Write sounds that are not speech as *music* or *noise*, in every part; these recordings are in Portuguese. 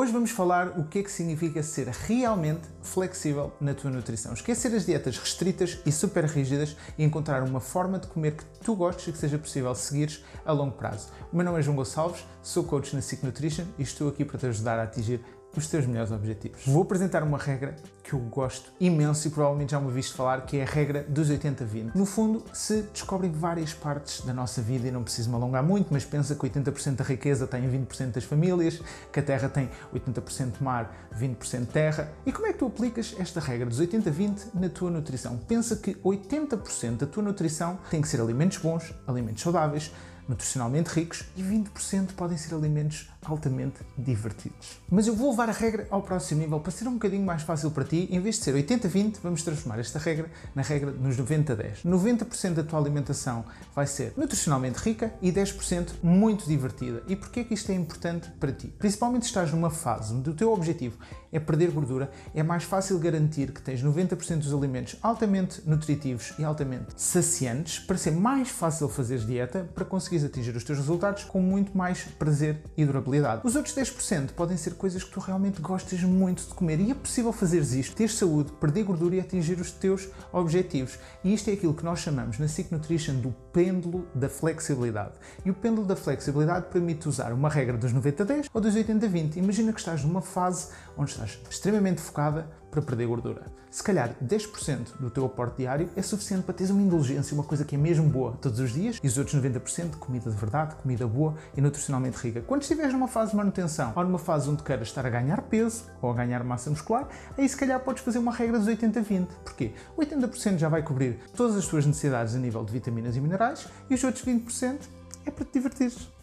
Hoje vamos falar o que é que significa ser realmente flexível na tua nutrição. Esquecer as dietas restritas e super rígidas e encontrar uma forma de comer que tu gostes e que seja possível seguires a longo prazo. O meu nome é João Gonçalves, sou coach na Sick Nutrition e estou aqui para te ajudar a atingir os teus melhores objetivos. Vou apresentar uma regra que eu gosto imenso e provavelmente já me viste falar, que é a regra dos 80-20. No fundo, se descobrem várias partes da nossa vida, e não preciso me alongar muito, mas pensa que 80% da riqueza tem 20% das famílias, que a terra tem 80% mar, 20% terra. E como é que tu aplicas esta regra dos 80-20 na tua nutrição? Pensa que 80% da tua nutrição tem que ser alimentos bons, alimentos saudáveis, nutricionalmente ricos e 20% podem ser alimentos altamente divertidos. Mas eu vou levar a regra ao próximo nível para ser um bocadinho mais fácil para ti. Em vez de ser 80-20, vamos transformar esta regra na regra nos 90-10. 90% da tua alimentação vai ser nutricionalmente rica e 10% muito divertida. E porquê é que isto é importante para ti? Principalmente se estás numa fase onde o teu objetivo é perder gordura, é mais fácil garantir que tens 90% dos alimentos altamente nutritivos e altamente saciantes para ser mais fácil fazer dieta para conseguir conseguires atingir os teus resultados com muito mais prazer e durabilidade. Os outros 10% podem ser coisas que tu realmente gostas muito de comer e é possível fazeres isto, ter saúde, perder gordura e atingir os teus objetivos. E isto é aquilo que nós chamamos na Sick Nutrition do pêndulo da flexibilidade. E o pêndulo da flexibilidade permite usar uma regra dos 90-10 ou dos 80-20. Imagina que estás numa fase onde estás extremamente focada para perder gordura. Se calhar 10% do teu aporte diário é suficiente para teres uma indulgência, uma coisa que é mesmo boa todos os dias, e os outros 90% comida de verdade, comida boa e nutricionalmente rica. Quando estiveres numa fase de manutenção ou numa fase onde queiras estar a ganhar peso ou a ganhar massa muscular, aí se calhar podes fazer uma regra dos 80-20. Porquê? 80% já vai cobrir todas as tuas necessidades a nível de vitaminas e minerais e os outros 20% é para te divertires.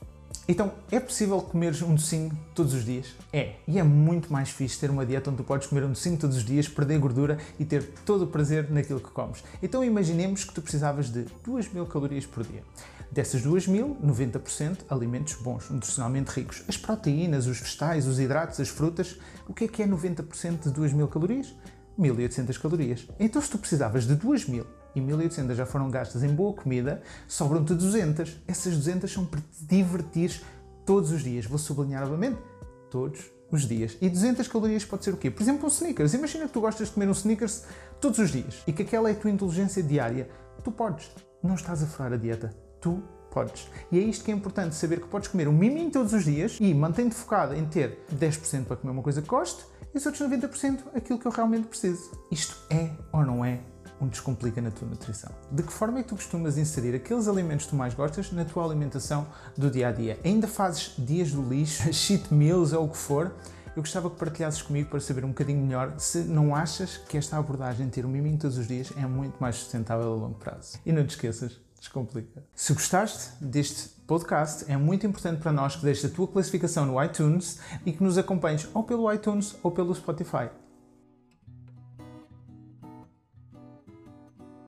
Então, é possível comeres um docinho todos os dias? É. E é muito mais fixe ter uma dieta onde tu podes comer um docinho todos os dias, perder gordura e ter todo o prazer naquilo que comes. Então, imaginemos que tu precisavas de 2.000 calorias por dia. Dessas 2.000, 90% alimentos bons, nutricionalmente ricos. As proteínas, os vegetais, os hidratos, as frutas. O que é que é 90% de 2.000 calorias? 1.800 calorias. Então, se tu precisavas de 2.000 e 1.800 já foram gastas em boa comida, sobram-te 200. Essas 200 são para te divertir todos os dias. Vou sublinhar novamente, todos os dias. E 200 calorias pode ser o quê? Por exemplo, um sneakers. Imagina que tu gostas de comer um sneakers todos os dias e que aquela é a tua inteligência diária. Tu podes. Não estás a furar a dieta. Tu podes. E é isto que é importante, saber que podes comer um miminho todos os dias e mantém-te focado em ter 10% para comer uma coisa que goste e os outros 90% aquilo que eu realmente preciso. Isto é ou não é um descomplica na tua nutrição. De que forma é que tu costumas inserir aqueles alimentos que tu mais gostas na tua alimentação do dia a dia? Ainda fazes dias do lixo, *laughs* cheat meals ou o que for? Eu gostava que partilhasses comigo para saber um bocadinho melhor se não achas que esta abordagem, ter um miminho todos os dias, é muito mais sustentável a longo prazo. E não te esqueças, descomplica. Se gostaste deste podcast, é muito importante para nós que deixes a tua classificação no iTunes e que nos acompanhes ou pelo iTunes ou pelo Spotify.